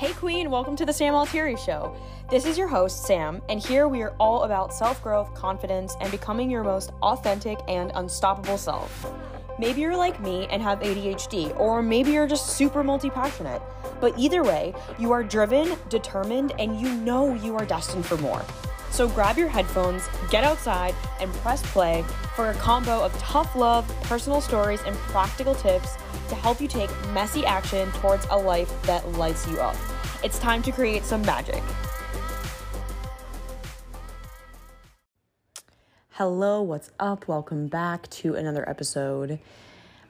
Hey, Queen, welcome to the Sam Altieri Show. This is your host, Sam, and here we are all about self growth, confidence, and becoming your most authentic and unstoppable self. Maybe you're like me and have ADHD, or maybe you're just super multi passionate. But either way, you are driven, determined, and you know you are destined for more. So grab your headphones, get outside, and press play for a combo of tough love, personal stories, and practical tips to help you take messy action towards a life that lights you up. It's time to create some magic. Hello, what's up? Welcome back to another episode.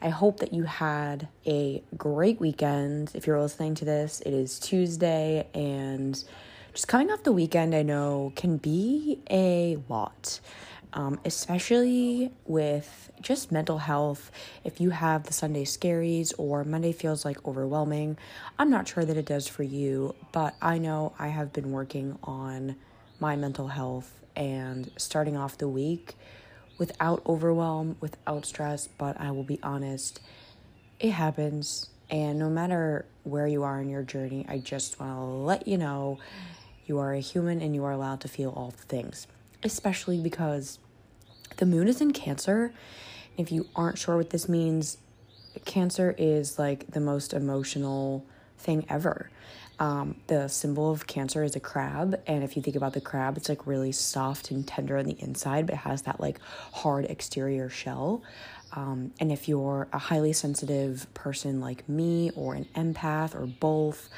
I hope that you had a great weekend. If you're listening to this, it is Tuesday, and just coming off the weekend, I know can be a lot, um, especially with just mental health. If you have the Sunday scaries or Monday feels like overwhelming, I'm not sure that it does for you, but I know I have been working on my mental health and starting off the week without overwhelm, without stress, but I will be honest, it happens. And no matter where you are in your journey, I just want to let you know you are a human and you are allowed to feel all the things, especially because the moon is in Cancer. If you aren't sure what this means, Cancer is like the most emotional thing ever. Um, the symbol of cancer is a crab, and if you think about the crab, it's like really soft and tender on the inside, but it has that like hard exterior shell. Um, and if you're a highly sensitive person like me, or an empath, or both,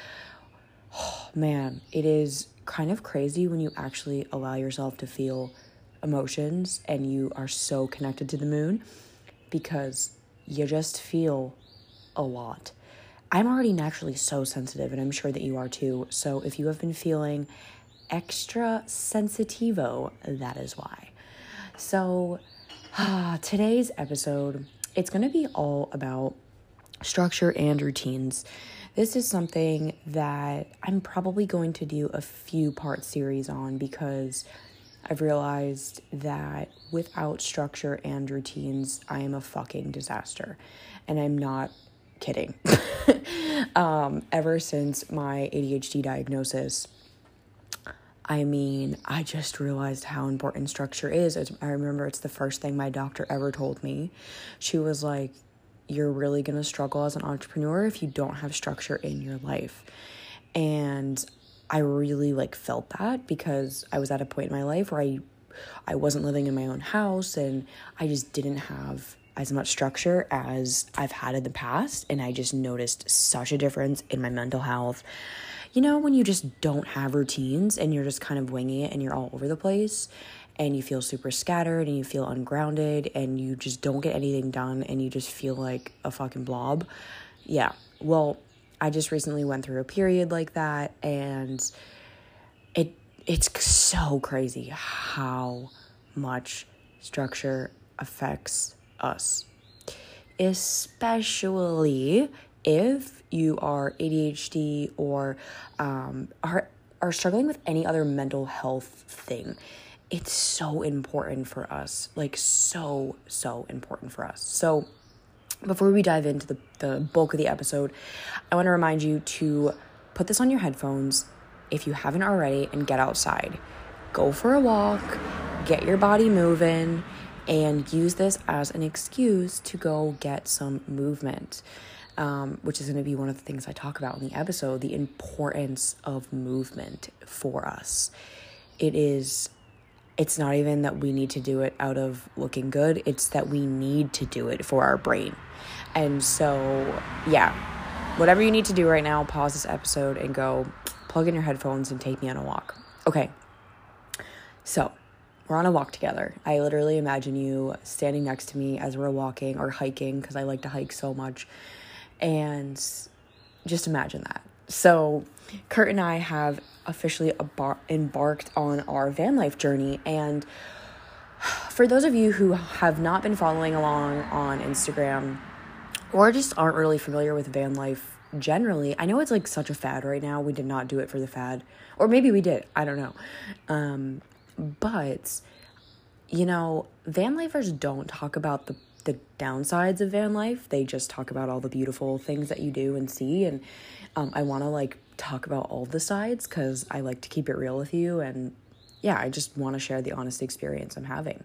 oh, man, it is kind of crazy when you actually allow yourself to feel emotions and you are so connected to the moon because you just feel a lot. I'm already naturally so sensitive, and I'm sure that you are too. So if you have been feeling extra sensitivo, that is why. So today's episode, it's going to be all about structure and routines. This is something that I'm probably going to do a few part series on because I've realized that without structure and routines, I am a fucking disaster. And I'm not kidding. um, ever since my ADHD diagnosis, I mean, I just realized how important structure is. I remember it's the first thing my doctor ever told me. She was like, You're really going to struggle as an entrepreneur if you don't have structure in your life. And I really like felt that because I was at a point in my life where I I wasn't living in my own house and I just didn't have as much structure as I've had in the past. And I just noticed such a difference in my mental health. You know, when you just don't have routines and you're just kind of winging it and you're all over the place and you feel super scattered and you feel ungrounded and you just don't get anything done and you just feel like a fucking blob. Yeah. Well, I just recently went through a period like that and it it's so crazy how much structure affects us, especially if you are ADHD or um, are are struggling with any other mental health thing. It's so important for us, like so so important for us. So before we dive into the, the bulk of the episode, I want to remind you to put this on your headphones if you haven't already and get outside. Go for a walk, get your body moving, and use this as an excuse to go get some movement, um, which is going to be one of the things I talk about in the episode the importance of movement for us. It is, it's not even that we need to do it out of looking good, it's that we need to do it for our brain. And so, yeah, whatever you need to do right now, pause this episode and go plug in your headphones and take me on a walk. Okay, so we're on a walk together. I literally imagine you standing next to me as we're walking or hiking because I like to hike so much. And just imagine that. So, Kurt and I have officially embarked on our van life journey. And for those of you who have not been following along on Instagram or just aren't really familiar with van life generally, I know it's like such a fad right now. We did not do it for the fad, or maybe we did. I don't know. Um, but, you know, van lifers don't talk about the, the downsides of van life. They just talk about all the beautiful things that you do and see. And um, I want to like talk about all the sides because I like to keep it real with you. And yeah, I just want to share the honest experience I'm having.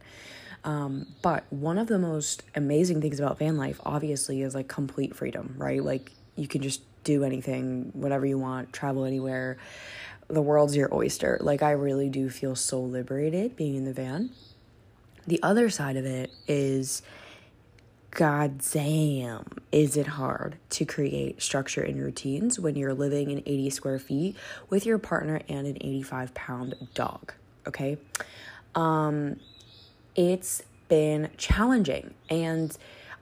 Um, but one of the most amazing things about van life, obviously, is like complete freedom, right? Like you can just do anything, whatever you want, travel anywhere. The world's your oyster. Like I really do feel so liberated being in the van. The other side of it is god damn, is it hard to create structure and routines when you're living in 80 square feet with your partner and an 85 pound dog, okay? Um, it's been challenging. And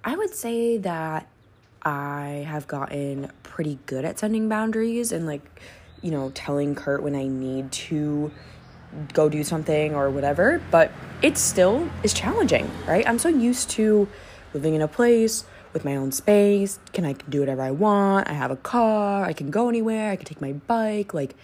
I would say that I have gotten pretty good at setting boundaries and, like, you know, telling Kurt when I need to go do something or whatever, but it still is challenging, right? I'm so used to living in a place with my own space. Can I do whatever I want? I have a car. I can go anywhere. I can take my bike. Like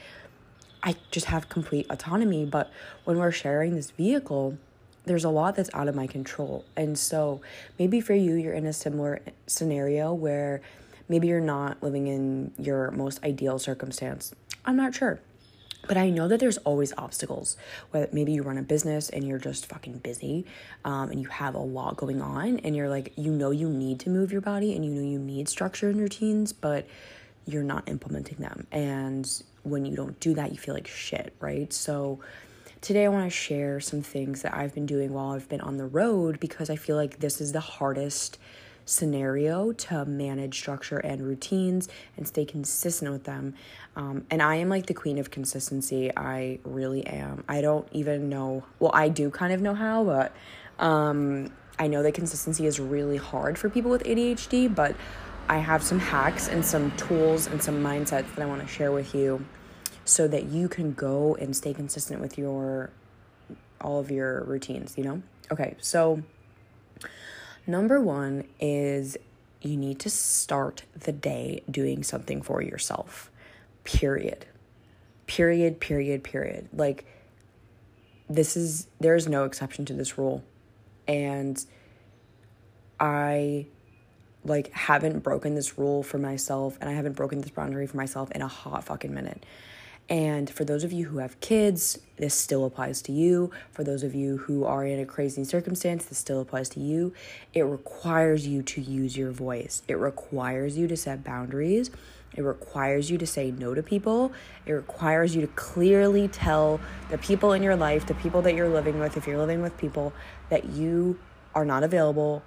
I just have complete autonomy, but when we're sharing this vehicle, there's a lot that's out of my control. And so maybe for you you're in a similar scenario where maybe you're not living in your most ideal circumstance. I'm not sure. But I know that there's always obstacles. Whether maybe you run a business and you're just fucking busy, um, and you have a lot going on, and you're like, you know, you need to move your body, and you know you need structure and routines, but you're not implementing them. And when you don't do that, you feel like shit, right? So today I want to share some things that I've been doing while I've been on the road because I feel like this is the hardest scenario to manage structure and routines and stay consistent with them. Um, and I am like the queen of consistency. I really am. I don't even know, well, I do kind of know how, but um, I know that consistency is really hard for people with ADHD, but I have some hacks and some tools and some mindsets that I want to share with you so that you can go and stay consistent with your all of your routines, you know? Okay, so Number one is you need to start the day doing something for yourself. Period. Period, period, period. Like, this is, there's no exception to this rule. And I like haven't broken this rule for myself and I haven't broken this boundary for myself in a hot fucking minute. And for those of you who have kids, this still applies to you. For those of you who are in a crazy circumstance, this still applies to you. It requires you to use your voice, it requires you to set boundaries. It requires you to say no to people. It requires you to clearly tell the people in your life, the people that you're living with, if you're living with people, that you are not available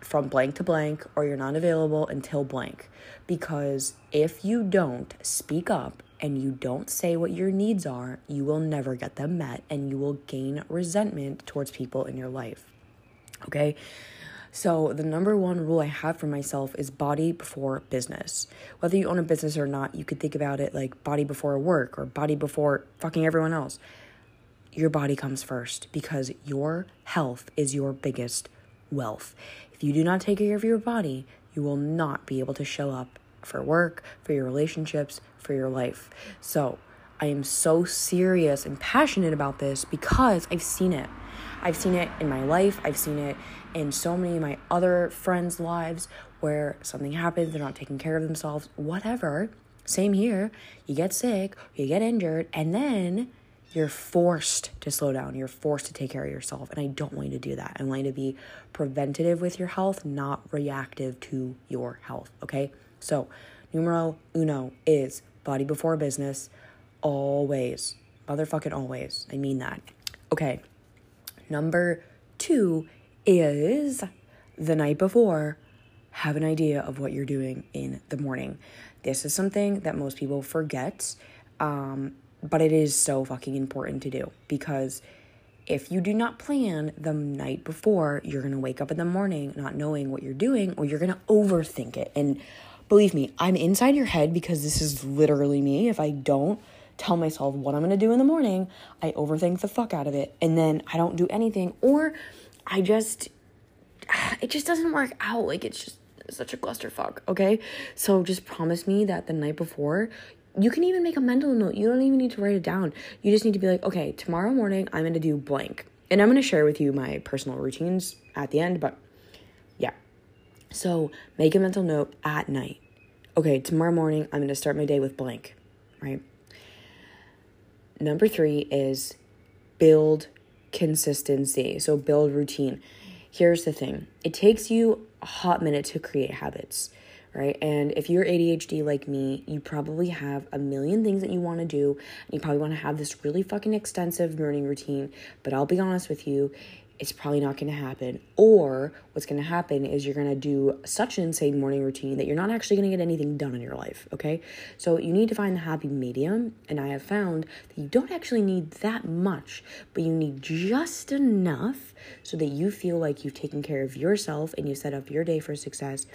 from blank to blank or you're not available until blank. Because if you don't speak up and you don't say what your needs are, you will never get them met and you will gain resentment towards people in your life. Okay? So, the number one rule I have for myself is body before business. Whether you own a business or not, you could think about it like body before work or body before fucking everyone else. Your body comes first because your health is your biggest wealth. If you do not take care of your body, you will not be able to show up for work, for your relationships, for your life. So I am so serious and passionate about this because I've seen it. I've seen it in my life, I've seen it in so many of my other friends' lives where something happens, they're not taking care of themselves, whatever. Same here. You get sick, you get injured, and then you're forced to slow down. You're forced to take care of yourself. And I don't want you to do that. I want you to be preventative with your health, not reactive to your health. Okay. So, numero uno is body before business, always. Motherfucking always. I mean that. Okay. Number two is the night before, have an idea of what you're doing in the morning. This is something that most people forget, um, but it is so fucking important to do because if you do not plan the night before, you're gonna wake up in the morning not knowing what you're doing, or you're gonna overthink it. And Believe me, I'm inside your head because this is literally me. If I don't tell myself what I'm to do in the morning, I overthink the fuck out of it and then I don't do anything or I just it just doesn't work out. Like it's just such a clusterfuck, okay? So just promise me that the night before you can even make a mental note. You don't even need to write it down. You just need to be like, okay, tomorrow morning I'm to do blank. And I'm to share with you my personal routines at the end, but so make a mental note at night. Okay, tomorrow morning I'm going to start my day with blank. right? Number three is build consistency. So build routine. Here's the thing it takes you a hot minute to create habits, right? And if you're ADHD like me, you probably have a million things that you want to do. And you probably want to have this really fucking extensive morning routine. But I'll be honest with you, it's probably not going to happen. Or what's going to happen is you're going to do such an insane morning routine that you're not actually going to get anything done in your life, okay? So you need to find the happy medium. And I have found that you don't actually need that much, but you need just enough so that you feel like you've taken care of yourself and you set up your day for success.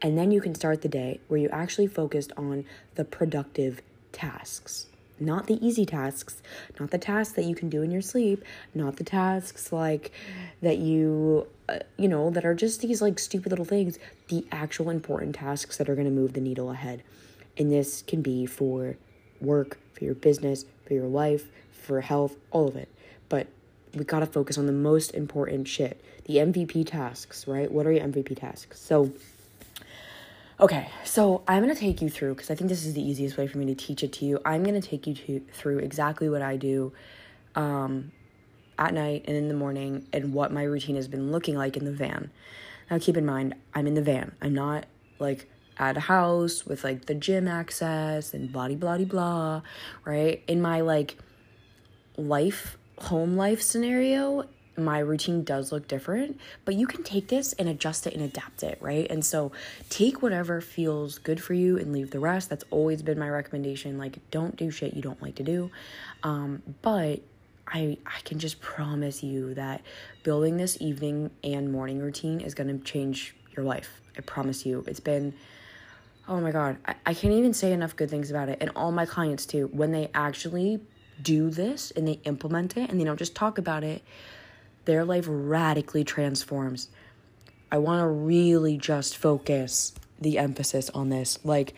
And then you can start the day where you actually focused on the productive tasks not the easy tasks, not the tasks that you can do in your sleep, not the tasks like that you, uh, you know, that are just these like stupid little things, the actual important tasks that are going to move the needle ahead. And this can be for work, for your business, for your life, for health, all of it. But we got to focus on the most important shit, the MVP tasks, right? What are your MVP tasks? So, Okay, so I'm gonna take you through because I think this is the easiest way for me to teach it to you. I'm gonna take you to, through exactly what I do um, at night and in the morning and what my routine has been looking like in the van. Now, keep in mind, I'm in the van. I'm not like at a house with like the gym access and blah blah blah blah, right? In my like life, home life scenario, my routine does look different, but you can take this and adjust it and adapt it, right? And so take whatever feels good for you and leave the rest. That's always been my recommendation. Like, don't do shit you don't like to do. Um, but I, I can just promise you that building this evening and morning routine is going to change your life. I promise you. It's been, oh my God, I, I can't even say enough good things about it. And all my clients, too, when they actually do this and they implement it and they don't just talk about it, their life radically transforms. I want to really just focus the emphasis on this. Like,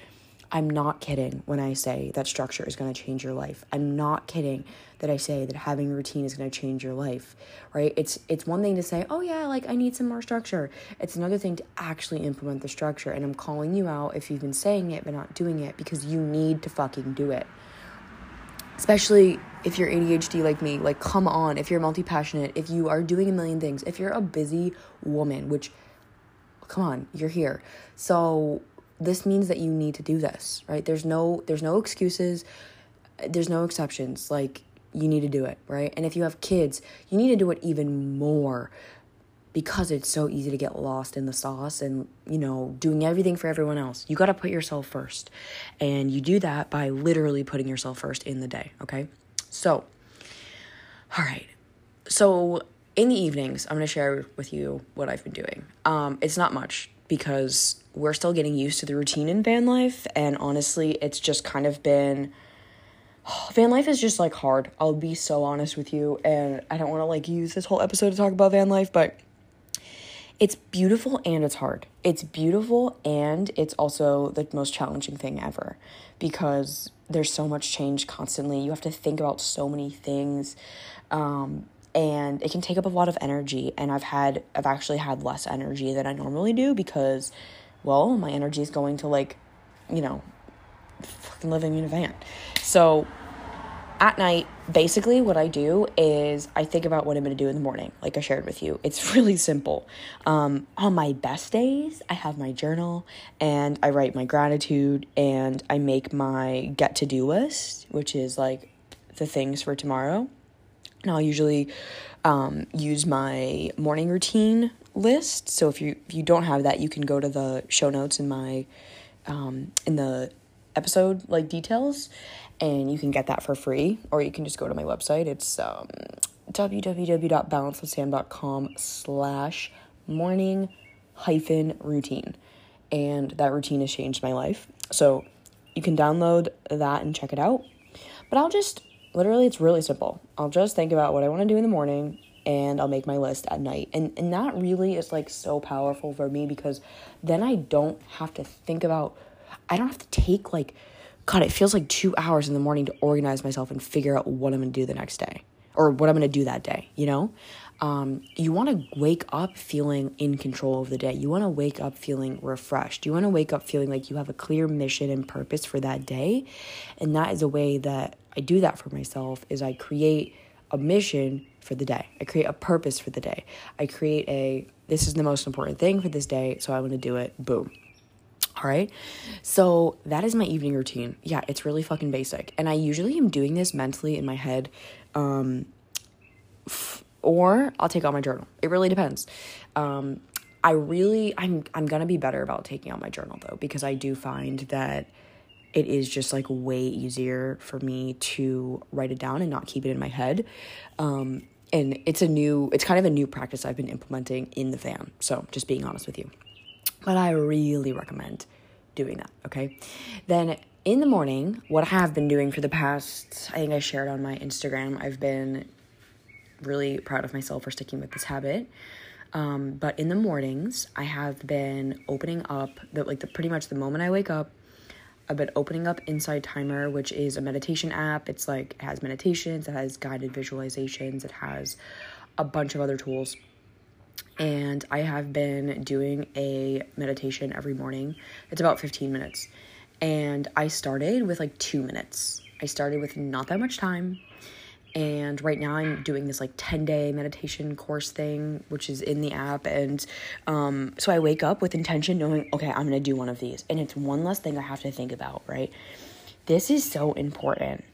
I'm not kidding when I say that structure is going to change your life. I'm not kidding that I say that having a routine is going to change your life, right? It's it's one thing to say, "Oh yeah, like I need some more structure." It's another thing to actually implement the structure. And I'm calling you out if you've been saying it but not doing it because you need to fucking do it especially if you're ADHD like me, like come on, if you're multi passionate, if you are doing a million things, if you're a busy woman, which come on, you're here. So this means that you need to do this, right? There's no there's no excuses. There's no exceptions. Like you need to do it, right? And if you have kids, you need to do it even more because it's so easy to get lost in the sauce and, you know, doing everything for everyone else. You got to put yourself first. And you do that by literally putting yourself first in the day, okay? So, all right. So, in the evenings, I'm going to share with you what I've been doing. Um, it's not much because we're still getting used to the routine in van life. And honestly, it's just kind of been. van life is just like hard. I'll be so honest with you. And I don't want to like use this whole episode to talk about van life, but it's beautiful and it's hard. It's beautiful and it's also the most challenging thing ever because there's so much change constantly. You have to think about so many things. Um, and it can take up a lot of energy and I've had I've actually had less energy than I normally do because well, my energy is going to like, you know, fucking living in a van. So at night, basically, what I do is I think about what I'm going to do in the morning, like I shared with you. It's really simple. Um, on my best days, I have my journal and I write my gratitude and I make my get to do list, which is like the things for tomorrow. And I'll usually um, use my morning routine list. So if you if you don't have that, you can go to the show notes in my um, in the episode like details and you can get that for free or you can just go to my website. It's um, www.balancewithsam.com slash morning hyphen routine. And that routine has changed my life. So you can download that and check it out. But i'll just literally it's really simple. I'll just think about what i want to do in the morning and I'll make my list at night. And and that really is like so powerful for me because then I don't have to think about I don't have to take like God, it feels like two hours in the morning to organize myself and figure out what I'm gonna do the next day or what I'm gonna do that day, you know? Um, you want to wake up feeling in control of the day. You want to wake up feeling refreshed. You want to wake up feeling like you have a clear mission and purpose for that day. And that is a way that I do that for myself is I create a mission for the day. I create a purpose for the day. I create a this is the most important thing for this day, so I want to do it. Boom. All right. So that is my evening routine. Yeah, it's really fucking basic. And I usually am doing this mentally in my head. Um, f- or I'll take out my journal. It really depends. Um, I really I'm I'm to be better about taking out my journal though because I do find that it is just like way easier for me to write it down and not keep it in my head. Um, and it's a new, it's kind of a new practice I've been implementing in the van. So just being honest with you. But I really recommend doing that, okay? Then in the morning, what I have been doing for the past, I think I shared on my Instagram, I've been really proud of myself for sticking with this habit. Um, but in the mornings, I have been opening up the like the pretty much the moment I wake up, I've been opening up Insight Timer, which is a meditation app. It's like it has meditations, it has guided visualizations, it has a bunch of other tools. And I have been doing a meditation every morning. It's about 15 minutes. And I started with like two minutes. I started with not that much time and right now i'm doing this like 10 day meditation course thing which is in the app and um, so i wake up with intention knowing okay i'm gonna do one of these and it's one less thing i have to think about right this is so important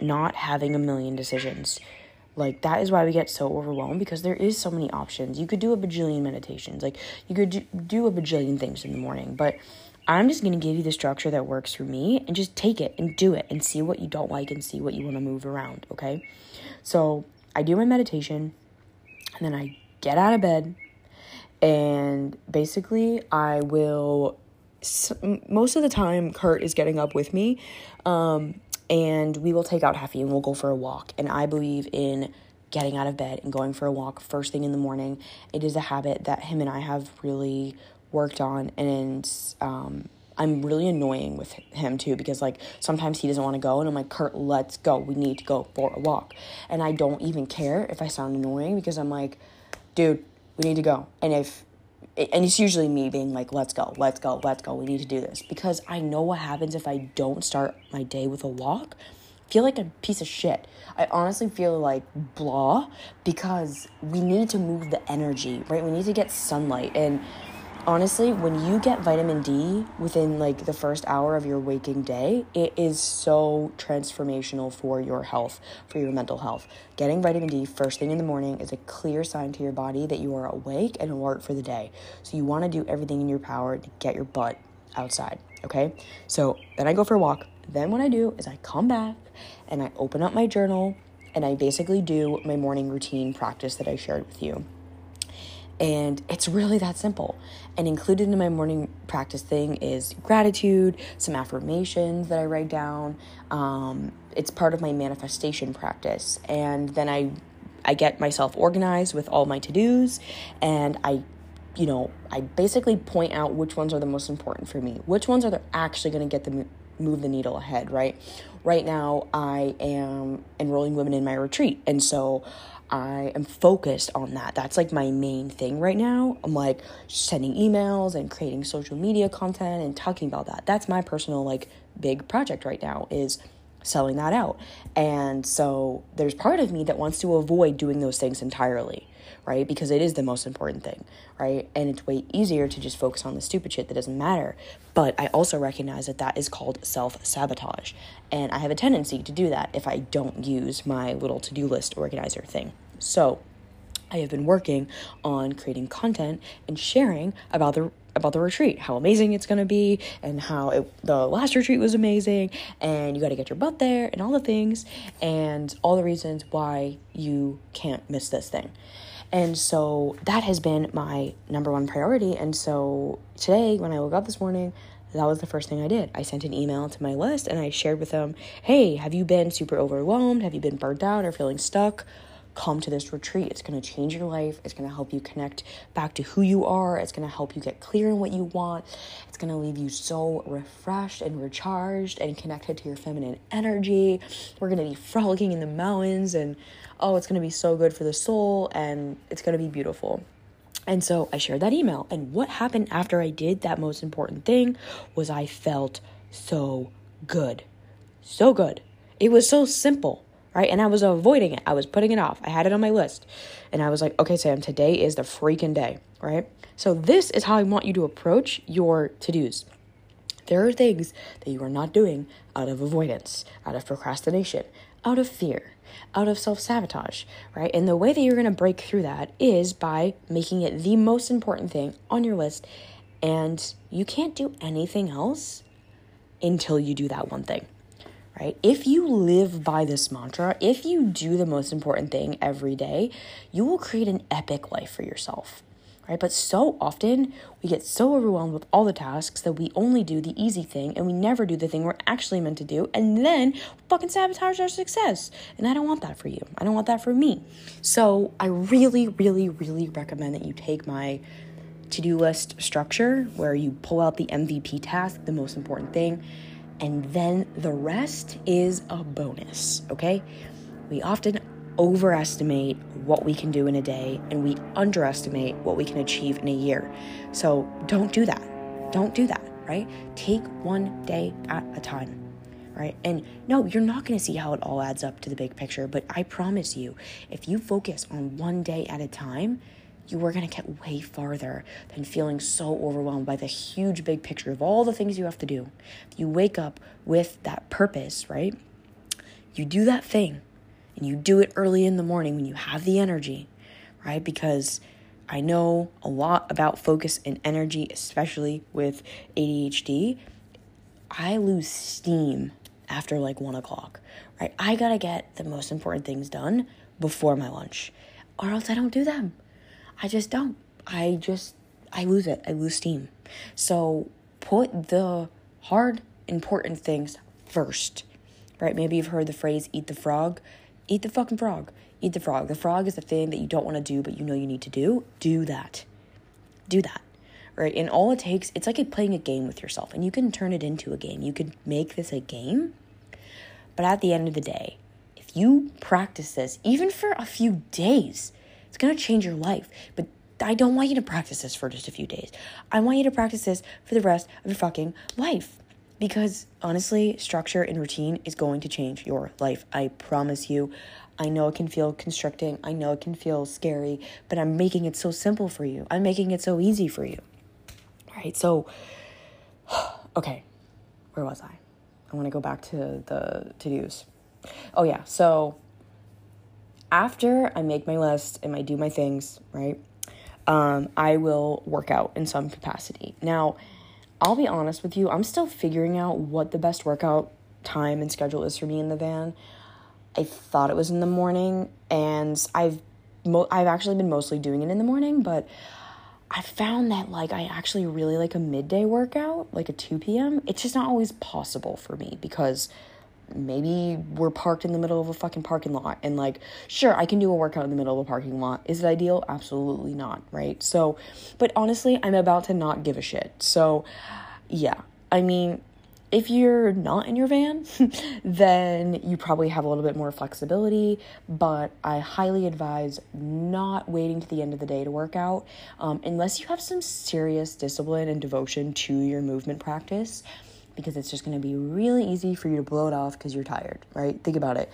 not having a million decisions like that is why we get so overwhelmed because there is so many options. You could do a bajillion meditations. Like you could do, do a bajillion things in the morning. But I'm just going to give you the structure that works for me and just take it and do it and see what you don't like and see what you want to move around, okay? So I do my meditation and then I get out of bed and basically I will most of the time Kurt is getting up with me um, and we will take out Heffy and we'll go for a walk. And I believe in getting out of bed and going for a walk first thing in the morning. It is a habit that him and I have really worked on and um, I'm really annoying with him too because like sometimes he doesn't want to go and I'm like Kurt let's go. We need to go for a walk. And I don't even care if I sound annoying because I'm like dude we need to go. And if and it's usually me being like let's go let's go let's go we need to do this. Because I know what happens if I don't start my day with a walk. I feel like a piece of shit. I honestly feel like blah because we need to move the energy right? We need to get sunlight and honestly, when you get vitamin D within like the first hour of your waking day, it is so transformational for your health, for your mental health. Getting vitamin D first thing in the morning is a clear sign to your body that you are awake and alert for the day. So you want to do everything in your power to get your butt outside, okay? So then I go for a walk. Then what I do is I come back and I open up my journal and I basically do my morning routine practice that I shared with you. And it's really that simple. And included in my morning practice thing is gratitude, some affirmations that I write down. Um, it's part of my manifestation practice. And then I I get myself organized with all my to-dos and I you know, I basically point out which ones are the most important for me. Which ones are actually going to get the move the needle ahead, right? Right now I am enrolling women in my retreat. And so I am focused on that. That's like my main thing right now. I'm like sending emails and creating social media content and talking about that. That's my personal like big project right now is selling that out. And so there's part of me that wants to avoid doing those things entirely, right? Because it is the most important thing, right? And it's way easier to just focus on the stupid shit that doesn't matter. But I also recognize that that is called self sabotage. And I have a tendency to do that if I don't use my little to do list organizer thing. So I have been working on creating content and sharing about the about the retreat, how amazing it's going to be, and how it, the last retreat was amazing, and you got to get your butt there, and all the things, and all the reasons why you can't miss this thing. And so that has been my number one priority. And so today, when I woke up this morning, that was the first thing I did. I sent an email to my list and I shared with them, hey, have you been super overwhelmed? Have you been burnt out or feeling stuck? come to this retreat. It's going to change your life. It's going to help you connect back to who you are. It's going to help you get clear on what you want. It's going to leave you so refreshed and recharged and connected to your feminine energy. We're going to be frolicking in the mountains and oh, it's going to be so good for the soul and it's going to be beautiful. And so I shared that email. And what happened after I did that most important thing was I felt so good. So good. It was so simple, right? And I was avoiding it. I was putting it off. I had it on my list. And I was like, okay, Sam, today is the freaking day, right? So this is how I want you to approach your to dos. There are things that you are not doing out of avoidance, out of procrastination, out of fear, out of self sabotage, right? And the way that you're going to break through that is by making it the most important thing on your list. And you can't do anything else until you do that one thing, right? If you live by this mantra, if you do the most important thing every day, you will create an epic life for yourself right? But so often we get so overwhelmed with all the tasks that we only do the easy thing and we never do the thing we're actually meant to do, and then fucking sabotage our success. And I don't want that for you. I don't want that for me. So I really, really, really recommend that you take my to do list structure where you pull out the MVP task, the most important thing, and then the rest is a bonus, okay? We often overestimate what we can do in a day and we underestimate what we can achieve in a year. So don't do that. Don't do that, right? Take one day at a time. Right? And no, you're not going to see how it all adds up to the big picture, but I promise you, if you focus on one day at a time, you are going to get way farther than feeling so overwhelmed by the huge big picture of all the things you have to do. You wake up with that purpose, right? You do that thing and you do it early in the morning when you have the energy, right? Because I know a lot about focus and energy, especially with ADHD. I lose steam after like one o'clock, right? I gotta get the most important things done before my lunch, or else I don't do them. I just don't. I just, I lose it. I lose steam. So put the hard, important things first, right? Maybe you've heard the phrase eat the frog. Eat the fucking frog. Eat the frog. The frog is the thing that you don't want to do, but you know you need to do. Do that. Do that. Right? And all it takes, it's like you're playing a game with yourself, and you can turn it into a game. You can make this a game. But at the end of the day, if you practice this, even for a few days, it's going to change your life. But I don't want you to practice this for just a few days. I want you to practice this for the rest of your fucking life. Because honestly, structure and routine is going to change your life. I promise you. I know it can feel constricting. I know it can feel scary, but I'm making it so simple for you. I'm making it so easy for you. All right, so, okay, where was I? I want to go back to the to dos. Oh, yeah, so after I make my list and I do my things, right, um, I will work out in some capacity. Now, I'll be honest with you, I'm still figuring out what the best workout time and schedule is for me in the van. I thought it was in the morning, and I've mo- I've actually been mostly doing it in the morning, but I found that like I actually really like a midday workout, like a 2 p.m. It's just not always possible for me because maybe we're parked in the middle of a fucking parking lot and like sure i can do a workout in the middle of a parking lot. Is it ideal? Absolutely not right? So but honestly i'm about to not give a shit. So yeah. I mean if you're not in your van, then you probably have a little bit more flexibility, but I highly advise not waiting to the end of the day to work out um, unless you have some serious discipline and devotion to your movement practice because it's just going to be really easy for you to blow it off because you're tired, right? Think about it.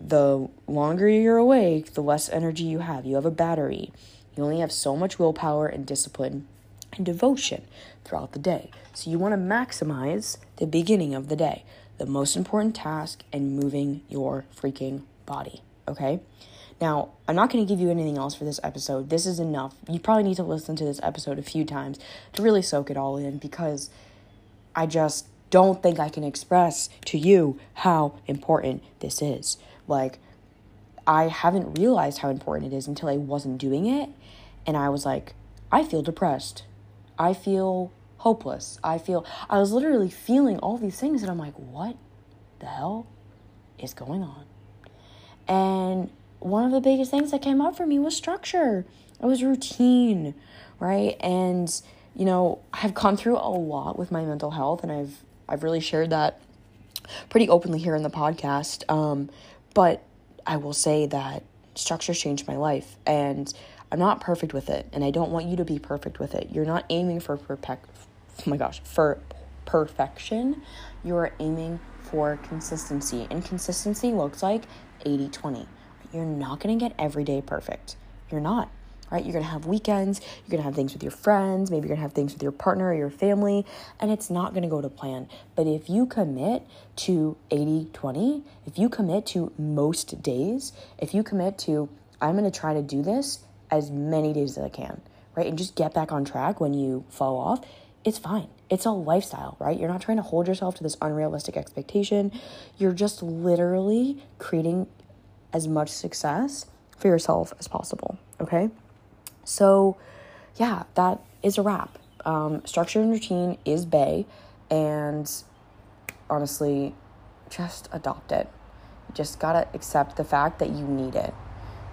The longer you're awake, the less energy you have. You have a battery. You only have so much willpower and discipline and devotion throughout the day. So you want to maximize the beginning of the day, the most important task, and moving your freaking body, okay? Now, I'm not going to give you anything else for this episode. This is enough. You probably need to listen to this episode a few times to really soak it all in because I just don't think I can express to you how important this is. Like, I haven't realized how important it is until I wasn't doing it. And I was like, I feel depressed. I feel hopeless. I feel, I was literally feeling all these things. And I'm like, what the hell is going on? And one of the biggest things that came up for me was structure. It was routine, right? And you know, I've gone through a lot with my mental health and I've I've really shared that pretty openly here in the podcast. Um, but I will say that structure changed my life and I'm not perfect with it and I don't want you to be perfect with it. You're not aiming for perfect oh my gosh, for perfection. You're aiming for consistency. And consistency looks like 80-20. You're not going to get every day perfect. You're not right? You're gonna have weekends, you're gonna have things with your friends, maybe you're gonna have things with your partner or your family, and it's not gonna go to plan. But if you commit to 80 20, if you commit to most days, if you commit to, I'm gonna try to do this as many days as I can, right? And just get back on track when you fall off, it's fine. It's a lifestyle, right? You're not trying to hold yourself to this unrealistic expectation. You're just literally creating as much success for yourself as possible, okay? So, yeah, that is a wrap. Um, structure and routine is Bay, and honestly, just adopt it. You just gotta accept the fact that you need it.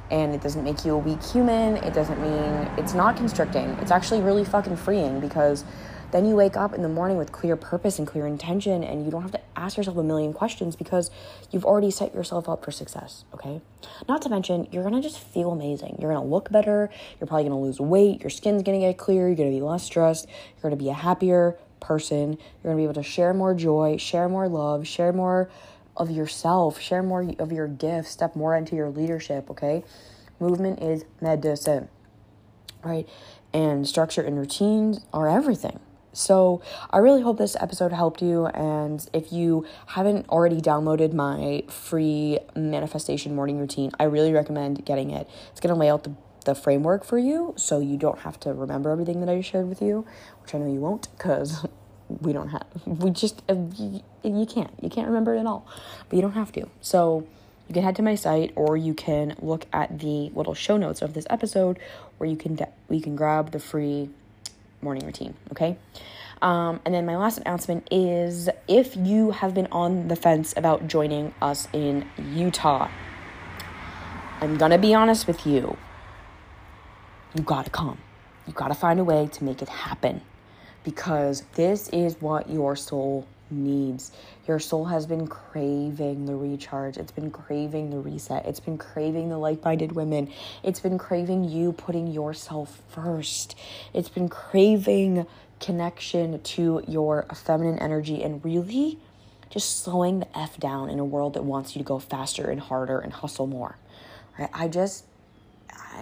And it doesn't make you a weak human. It doesn't mean it's not constricting. It's actually really fucking freeing because then you wake up in the morning with clear purpose and clear intention, and you don't have to ask yourself a million questions because you've already set yourself up for success, okay? Not to mention, you're gonna just feel amazing. You're gonna look better, you're probably gonna lose weight, your skin's gonna get clear, you're gonna be less stressed, you're gonna be a happier person, you're gonna be able to share more joy, share more love, share more of yourself, share more of your gifts, step more into your leadership, okay? Movement is medicine, right? And structure and routines are everything. So, I really hope this episode helped you. And if you haven't already downloaded my free manifestation morning routine, I really recommend getting it. It's going to lay out the, the framework for you so you don't have to remember everything that I shared with you, which I know you won't because we don't have, we just, uh, you, can't, you can't remember it at all, but you don't have to. So, you can head to my site or you can look at the little show notes of this episode where you can de- you can grab the free morning routine, okay? Um, and then my last announcement is if you have been on the fence about joining us in Utah, I'm gonna be honest with you. You gotta come. You gotta find a way to make it happen because this is what your soul needs. Your soul has been craving the recharge. It's been craving the reset. It's been craving the like minded women. It's been craving you putting yourself first. It's been craving connection to your feminine energy and really just slowing the F down in a world that wants you to go faster and harder and hustle more. Right? I just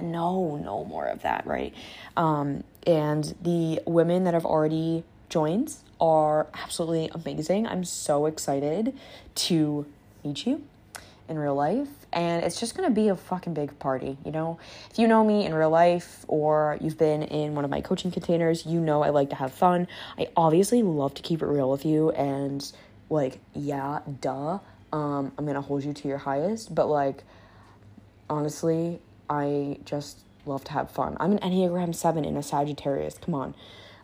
know no more of that, right? Um, and the women that have already joined are absolutely amazing. I'm so excited to meet you in real life. And it's just gonna be a fucking big party, you know? If you know me in real life or you've been in one of my coaching containers, you know I like to have fun. I obviously love to keep it real with you and like, yeah, duh. Um, I'm gonna hold you to your highest, but like honestly, I just love to have fun. I'm an Enneagram 7 in a Sagittarius. Come on.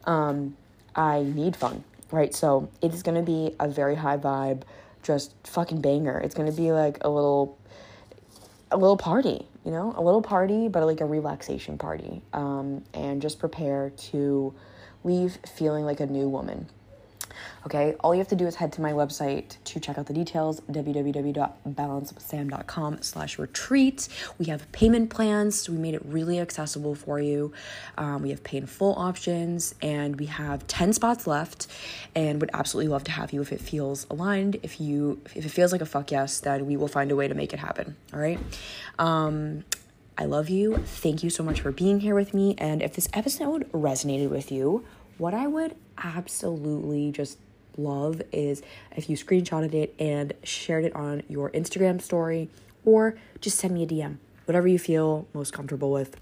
Um, I need fun, right? So it is to be a very high vibe, just fucking banger. It's to be like a little, a little party, you know, a little party, but like a relaxation party. Um, and just prepare to leave feeling like a new woman. Okay, all you have to do is head to my website to check out the details, www.balancewithsam.com slash retreat. We have payment plans, so we made it really accessible for you. Um, we have pay in full options, and we have 10 spots left, and would absolutely love to have you if it feels aligned. If you if it feels like a fuck yes, then we will find a way to make it happen. All right. Um, I love you. Thank you so much for being here with me. And if this episode resonated with you, what I would absolutely just love is if you screenshotted it and shared it on your Instagram story or just send me a DM, whatever you feel most comfortable with.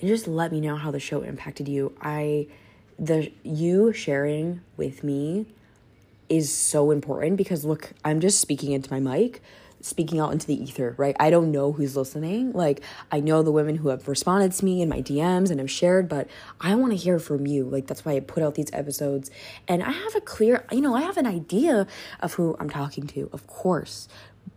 And just let me know how the show impacted you. I the you sharing with me is so important because look, I'm just speaking into my mic, speaking out into the ether, right? I don't know who's listening. Like, I know the women who have responded to me in my DMs and have shared, but I want to hear from you. Like, that's why I put out these episodes. And I have a clear, you know, I have an idea of who I'm talking to, of course,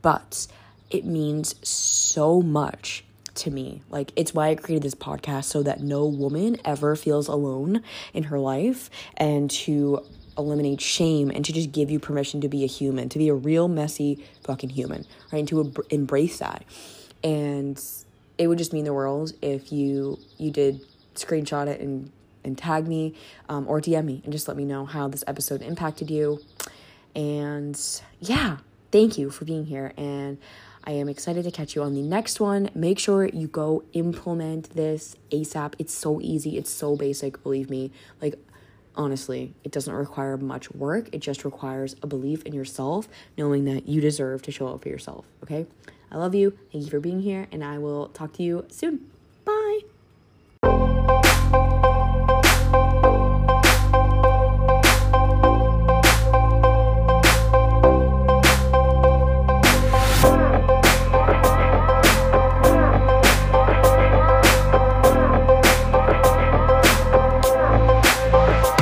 but it means so much to me. Like, it's why I created this podcast so that no woman ever feels alone in her life and to eliminate shame and to just give you permission to be a human, to be a real messy fucking human, right? And to ab- embrace that. And it would just mean the world if you you did screenshot it and and tag me um, or DM me and just let me know how this episode impacted you. And yeah, thank you for being here. And I am excited to catch you on the next one. Make sure you go implement this ASAP. It's so easy, it's so basic, believe me. Like, honestly, it doesn't require much work. It just requires a belief in yourself, knowing that you deserve to show up for yourself. Okay? I love you. Thank you for being here, and I will talk to you soon. Bye.